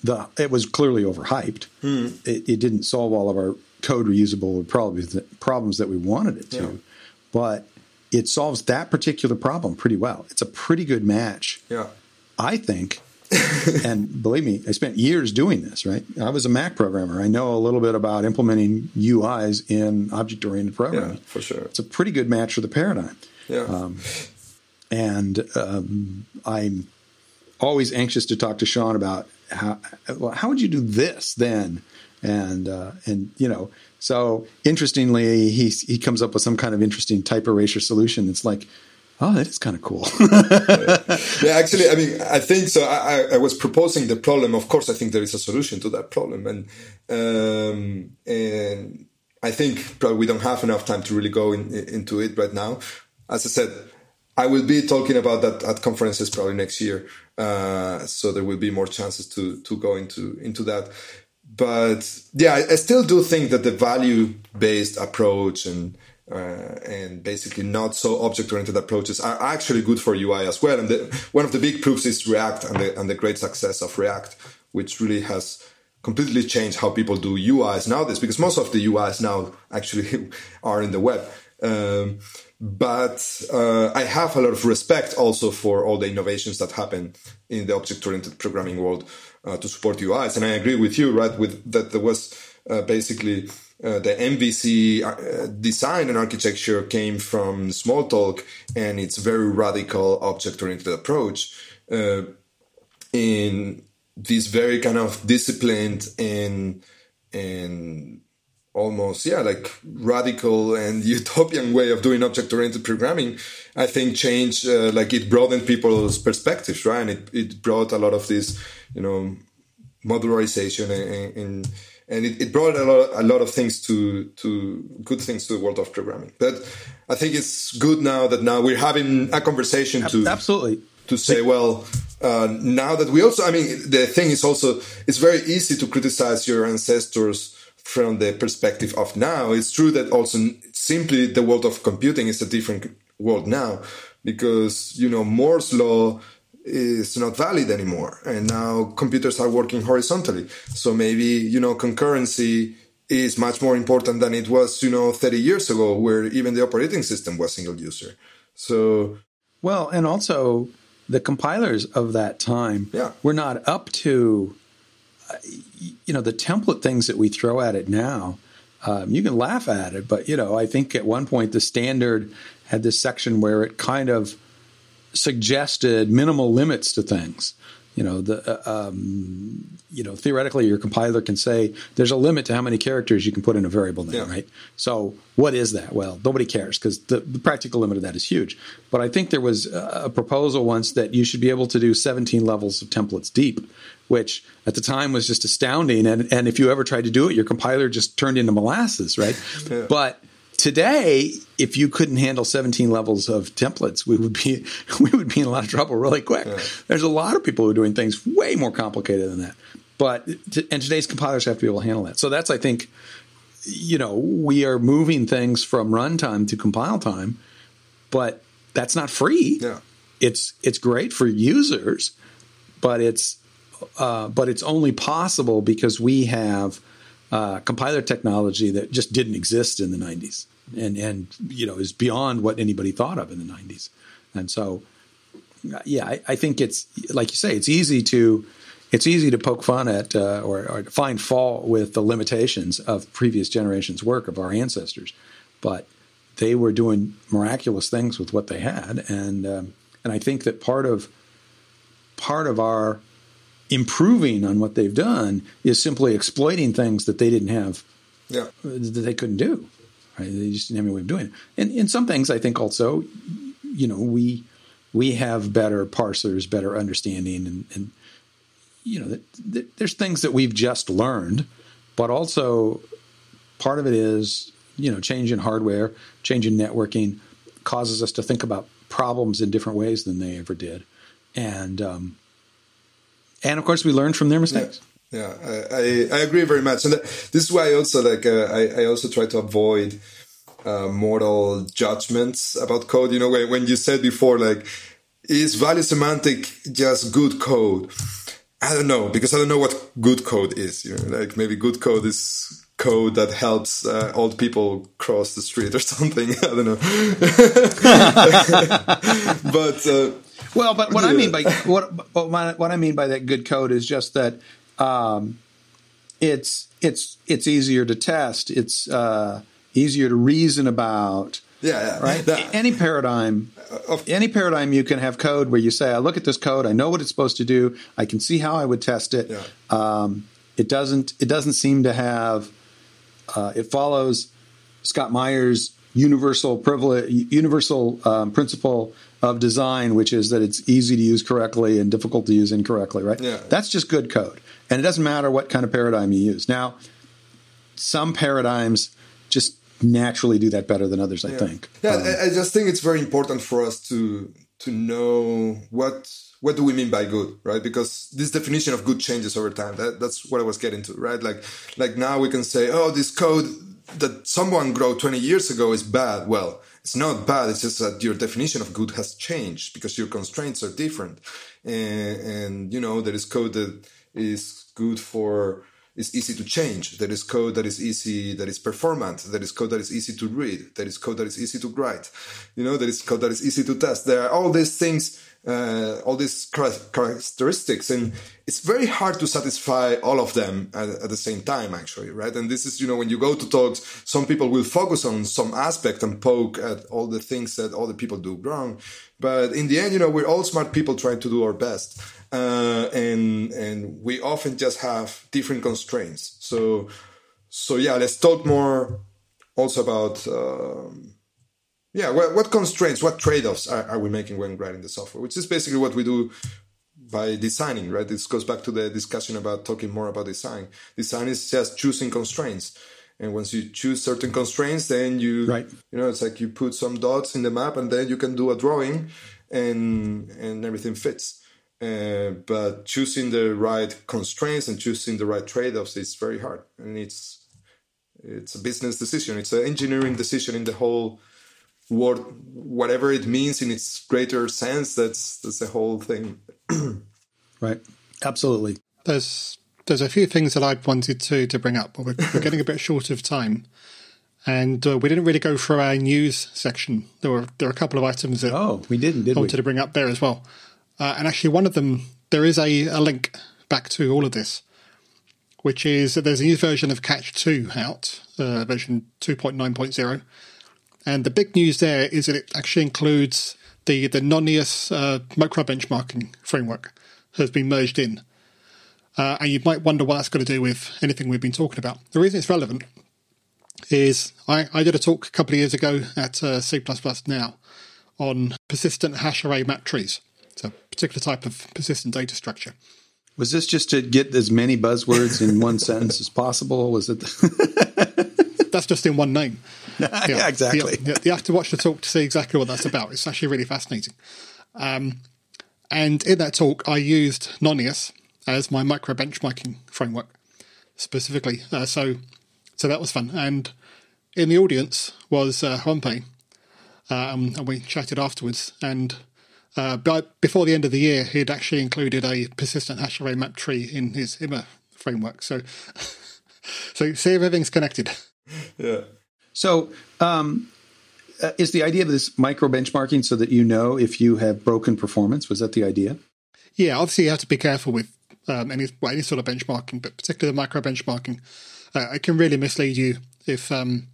the it was clearly overhyped. Mm. It, it, didn't solve all of our code reusable problems problems that we wanted it to, yeah. but it solves that particular problem pretty well. It's a pretty good match. Yeah. I think. and believe me, I spent years doing this, right? I was a Mac programmer. I know a little bit about implementing UIs in object oriented programming. Yeah, for sure. It's a pretty good match for the paradigm. Yeah. Um, and um, I'm always anxious to talk to Sean about how, well, how would you do this then? And, uh, and, you know, so interestingly, he he comes up with some kind of interesting type erasure solution. It's like, oh, that is kind of cool. yeah, actually, I mean, I think so. I, I, was proposing the problem. Of course, I think there is a solution to that problem, and um, and I think probably we don't have enough time to really go in, into it right now. As I said, I will be talking about that at conferences probably next year, uh, so there will be more chances to to go into into that but yeah, I, still do think that the value based approach and uh, and basically not so object oriented approaches are actually good for UI as well. And the, one of the big proofs is React and the, and the great success of React, which really has completely changed how people do UIs nowadays because most of the UIs now actually are in the web. Um, but uh, I have a lot of respect also for all the innovations that happen in the object oriented programming world uh, to support UIs. And I agree with you, right? With that, there was uh, basically uh, the MVC uh, design and architecture came from Smalltalk and its very radical object-oriented approach uh, in this very kind of disciplined and and almost yeah like radical and utopian way of doing object oriented programming i think changed uh, like it broadened people's perspectives right? And it, it brought a lot of this you know modularization and and, and it, it, brought a lot a lot of things to to good things to the world of programming. But i think it's good now that now we're having a conversation to absolutely. to say well uh, now that we also i mean the thing is also it's very easy to criticize your ancestors from the perspective of now. It's true that also simply the world of computing is a different world now because, you know, Moore's law is not valid anymore. And now computers are working horizontally. So maybe, you know, concurrency is much more important than it was, you know, 30 years ago, where even the operating system was single user. So, well, and also the compilers of that time yeah. were not up to, uh, you know, the template things that we throw at it now. Um, you can laugh at it, but you know, I think at one point the standard had this section where it kind of suggested minimal limits to things. You know, the uh, um, you know theoretically your compiler can say there's a limit to how many characters you can put in a variable name, yeah. right? So what is that? Well, nobody cares because the, the, practical limit of that is huge. But I think there was a proposal once that you should be able to do 17 levels of templates deep, which at the time was just astounding. And and if you ever tried to do it, your compiler just turned into molasses, right? yeah. But today, if you couldn't handle 17 levels of templates, we would be we would be in a lot of trouble really quick. Yeah. There's a lot of people who are doing things way more complicated than that. But and today's compilers have to be able to handle that. So that's I think you know, we are moving things from runtime to compile time, but that's not free. Yeah. It's it's great for users, but it's uh, but it's only possible because we have uh, compiler technology that just didn't exist in the 90s and and you know is beyond what anybody thought of in the 90s and so yeah I, I think it's like you say it's easy to it's easy to poke fun at uh, or, or find fault with the limitations of previous generations work of our ancestors. But they were doing miraculous things with what they had. And um, and I think that part of part of our improving on what they've done is simply exploiting things that they didn't have yeah. that they couldn't do right? They just didn't have any way of doing it. And in some things i think also you know we we have better parsers better understanding and, and you know there's things that we've just learned but also part of it is you know change in hardware change in networking causes us to think about problems in different ways than they ever did. And um, and of course we learn from their mistakes. Yeah, yeah I, I agree very much, and this is why I also like uh, I, I also try to avoid uh, moral judgments about code. You know, when, when you said before, like, is value semantic just good code? I don't know because I don't know what good code is. You know, like maybe good code is code that helps uh, old people cross the street or something. I don't know. but uh, well, but what I mean by what what I mean by that good code is just that um, it's it's it's easier to test. It's uh, easier to reason about. Yeah, yeah. right. That, any paradigm, uh, any paradigm, you can have code where you say, "I look at this code, I know what it's supposed to do, I can see how I would test it." Yeah. Um, it doesn't. It doesn't seem to have. Uh, it follows Scott Meyers' universal privilege, universal um, principle of design, which is that it's easy to use correctly and difficult to use incorrectly, right? Yeah. That's just good code. And it doesn't matter what kind of paradigm you use. Now, some paradigms just naturally do that better than others, I yeah. think. Yeah, um, I just think it's very important for us to to know what what do we mean by good, right? Because this definition of good changes over time. That, that's what I was getting to, right? Like like now we can say, oh, this code that someone wrote 20 years ago is bad. Well, it's not bad. It's just that your definition of good has changed because your constraints are different. And, and you know, there is code that is good for, is easy to change. There is code that is easy, that is performant. There is code that is easy to read. There is code that is easy to write. You know, there is code that is easy to test. There are all these things uh, all these characteristics and it's very hard to satisfy all of them at, at, the same time actually right? And this is you know when you go to talks some people will focus on some aspect and poke at all the things that other people do wrong. But in the end you know we're all smart people trying to do our best. Uh, and and we often just have different constraints. So so yeah let's talk more also about um, yeah what, what constraints what trade-offs are, are, we making when writing the software? Which is basically what we do by designing right? This goes back to the discussion about talking more about design. Design is just choosing constraints. And once you choose certain constraints then you right. you know it's like you put some dots in the map and then you can do a drawing and and everything fits. Uh, but choosing the right constraints and choosing the right trade-offs is very hard. And it's it's a business decision. It's an engineering decision in the whole word whatever it means in its greater sense. That's that's the whole thing. right. Absolutely. There's there's a few things that I wanted to to bring up, but we're, we're getting a bit short of time, and uh, we didn't really go through our news section. There were there were a couple of items that oh we didn't did I wanted we? to bring up there as well, uh, and actually one of them there is a, a link back to all of this, which is that there's a new version of Catch2 out, uh, version two point nine point zero, and the big news there is that it actually includes the the Nonius uh, micro benchmarking framework has been merged in. Uh, and you might wonder what that's got to do with anything we've been talking about. The reason it's relevant is I, I did a talk a couple of years ago at uh, C++ Now on persistent hash array map trees. It's a particular type of persistent data structure. Was this just to get as many buzzwords in one sentence as possible? Was it? That's just in one name. yeah, exactly. You, you, have to watch the talk to see exactly what that's about. It's actually really fascinating. Um, and in that talk, I used Nonius as my micro benchmarking framework specifically. Uh, so, so that was fun. And in the audience was uh, JuanPe, um, and we chatted afterwards. And uh, before the end of the year, he'd actually included a persistent hash array map tree in his Immer framework. So, so see if everything's connected. Yeah. So, um, uh, is the idea of this micro benchmarking so that you know if you have broken performance? Was that the idea? Yeah, obviously you have to be careful with um, any well, any sort of benchmarking, but particularly the micro benchmarking. Uh, it can really mislead you if um,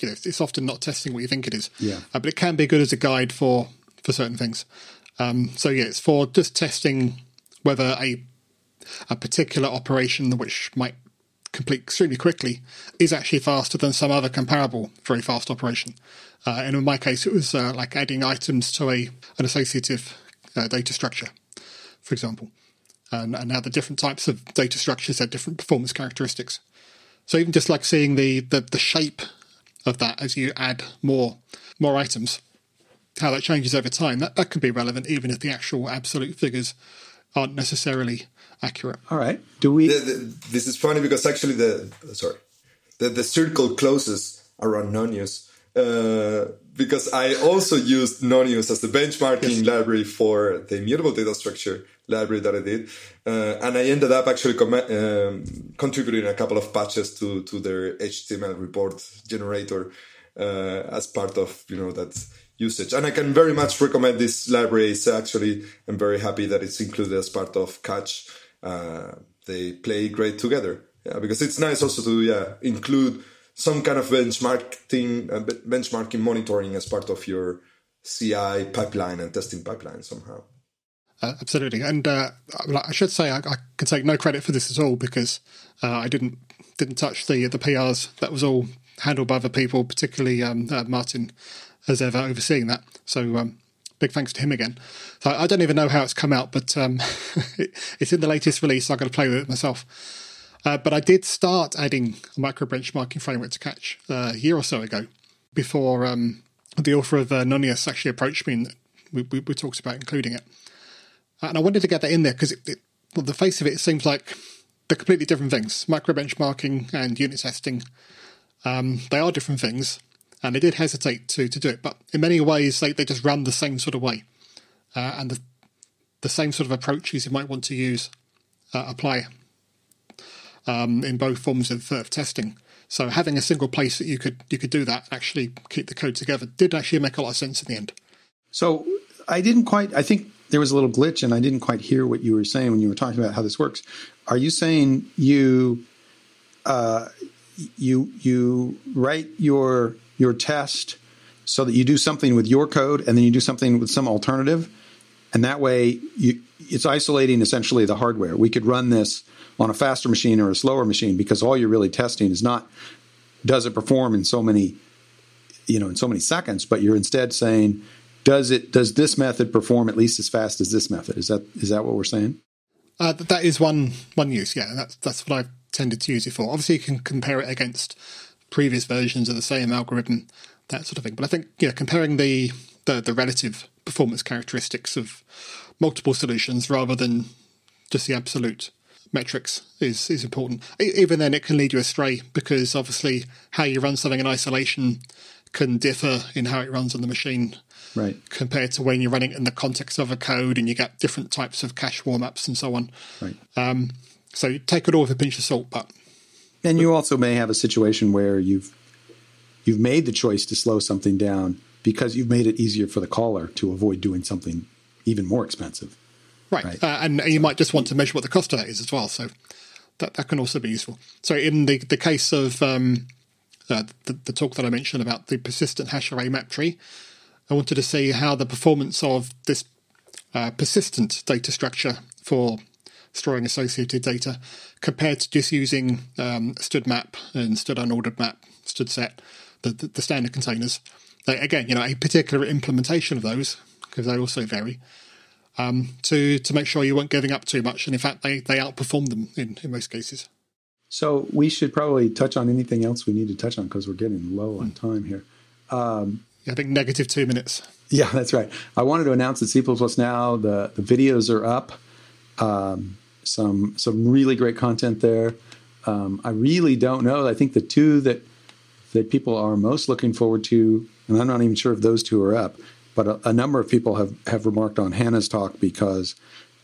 you know it's often not testing what you think it is. Yeah, uh, but it can be good as a guide for for certain things. Um, so yeah, it's for just testing whether a a particular operation which might complete extremely quickly is actually faster than some other comparable very fast operation. Uh, and in my case, it was uh, like adding items to a an associative uh, data structure, for example, and, and how the different types of data structures have different performance characteristics. So even just like seeing the, the, the shape of that as you add more more items, how that changes over time, that, that can be relevant even if the actual absolute figures aren't necessarily accurate. All right. Do we? The, the, this is funny because actually the sorry, the the circle closes around Nonius uh, because I also used Nonius as the benchmarking yes. library for the immutable data structure library that I did, uh, and I ended up actually com- um, contributing a couple of patches to to their HTML report generator uh, as part of you know that usage. And I can very much recommend this library. It's actually I'm very happy that it's included as part of Catch. Uh, they play great together. Yeah, because it's nice also to yeah include some kind of benchmarking uh, benchmarking monitoring as part of your CI pipeline and testing pipeline somehow. Uh, absolutely, and uh, I should say I, I, can take no credit for this at all because uh, I didn't didn't touch the the PRs. That was all handled by other people, particularly um, uh, Martin as ever overseeing that. So um, big thanks to him again. So I don't even know how it's come out, but um, it's in the latest release. So I'm going to play with it myself. Uh, but I did start adding a micro benchmarking framework to catch uh, a year or so ago before um, the author of uh, Nonius actually approached me and we, we, we, talked about including it. And I wanted to get that in there because well, the face of it, it seems like they're completely different things. Micro benchmarking and unit testing, um, they are different things. And I did hesitate to, to do it, but in many ways, they, they just run the same sort of way. Uh, and the, the same sort of approaches you might want to use uh, apply um, in both forms of, of, testing. So having a single place that you could you could do that actually keep the code together did actually make a lot of sense in the end. So I didn't quite. I think there was a little glitch, and I didn't quite hear what you were saying when you were talking about how this works. Are you saying you uh, you you write your your test so that you do something with your code and then you do something with some alternative, and that way you, it's isolating essentially the hardware. We could run this on a faster machine or a slower machine because all you're really testing is not does it perform in so many you know in so many seconds but you're instead saying does it does this method perform at least as fast as this method? Is that is that what we're saying? Uh, that is one one use. Yeah that's that's what i've tended to use it for. Obviously you can compare it against previous versions of the same algorithm that sort of thing but i think yeah comparing the the, the relative performance characteristics of multiple solutions rather than just the absolute metrics is is important. Even then, it can lead you astray because obviously how you run something in isolation can differ in how it runs on the machine Right. compared to when you're running it in the context of a code and you get different types of cache warm ups and so on. Right. Um, so take it all with a pinch of salt, but And you also may have a situation where you've you've made the choice to slow something down because you've made it easier for the caller to avoid doing something even more expensive. right, Right. Uh, and you might just want to measure what the cost of that is as well. So that that can also be useful. So in the the case of um, uh, the, the talk that I mentioned about the persistent hash array map tree, I wanted to see how the performance of this uh, persistent data structure for storing associated data compared to just using um, std map and std unordered map, std set, the, the, the standard containers. Like, again, you know, a particular implementation of those, because they also vary, um, to to make sure you weren't giving up too much. And in fact, they, they outperform them in, in most cases. So we should probably touch on anything else we need to touch on because we're getting low on time here. Yeah, I think negative two minutes. Yeah, that's right. I wanted to announce that C++ Now the the videos are up. Um, some some really great content there. Um, I really don't know. I think the two that that people are most looking forward to, and I'm not even sure if those two are up, but a, a number of people have have remarked on Hana's talk because.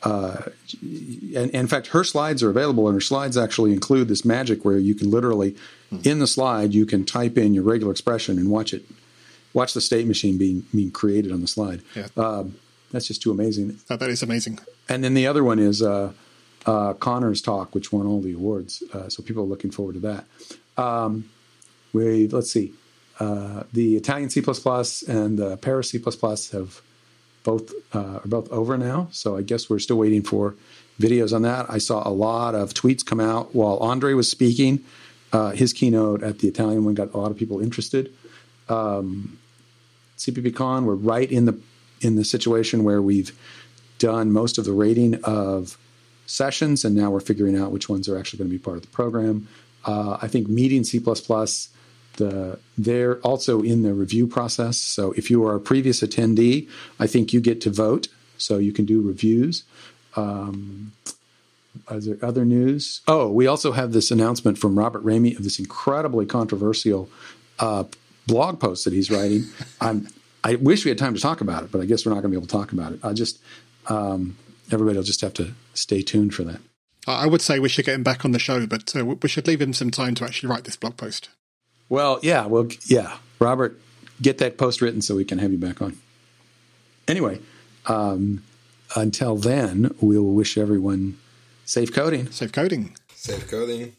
Uh, and, and in fact, her slides are available, and her slides actually include this magic where you can literally, in the slide, you can type in your regular expression and watch it watch the state machine being being created on the slide. Yeah. Um, that's just too amazing. That, that is amazing. And then the other one is uh, uh, Conor's talk, which won all the awards. Uh, so people are looking forward to that. Um, we let's see, uh, the Italian C and the Paris C have both uh, are both over now. So I guess we're still waiting for videos on that. I saw a lot of tweets come out while Andrei was speaking. Uh, his keynote at the Italian one got a lot of people interested. Um, CPPCon, we're right in the in the situation where we've done most of the rating of sessions, and now we're figuring out which ones are actually going to be part of the program. Uh, I think meeting C++, the they're also in the review process. So if you are a previous attendee, I think you get to vote, so you can do reviews. Um, is there other news? Oh, we also have this announcement from Robert Ramey of this incredibly controversial uh, blog post that he's writing. I wish we had time to talk about it, but I guess we're not going to be able to talk about it. I just um, everybody will just have to stay tuned for that. I I would say we should get him back on the show, but uh, we should leave him some time to actually write this blog post. Well, yeah, well, yeah, Robert, get that post written so we can have you back on. Anyway, um, until then, we'll wish everyone safe coding. Safe coding. Safe coding.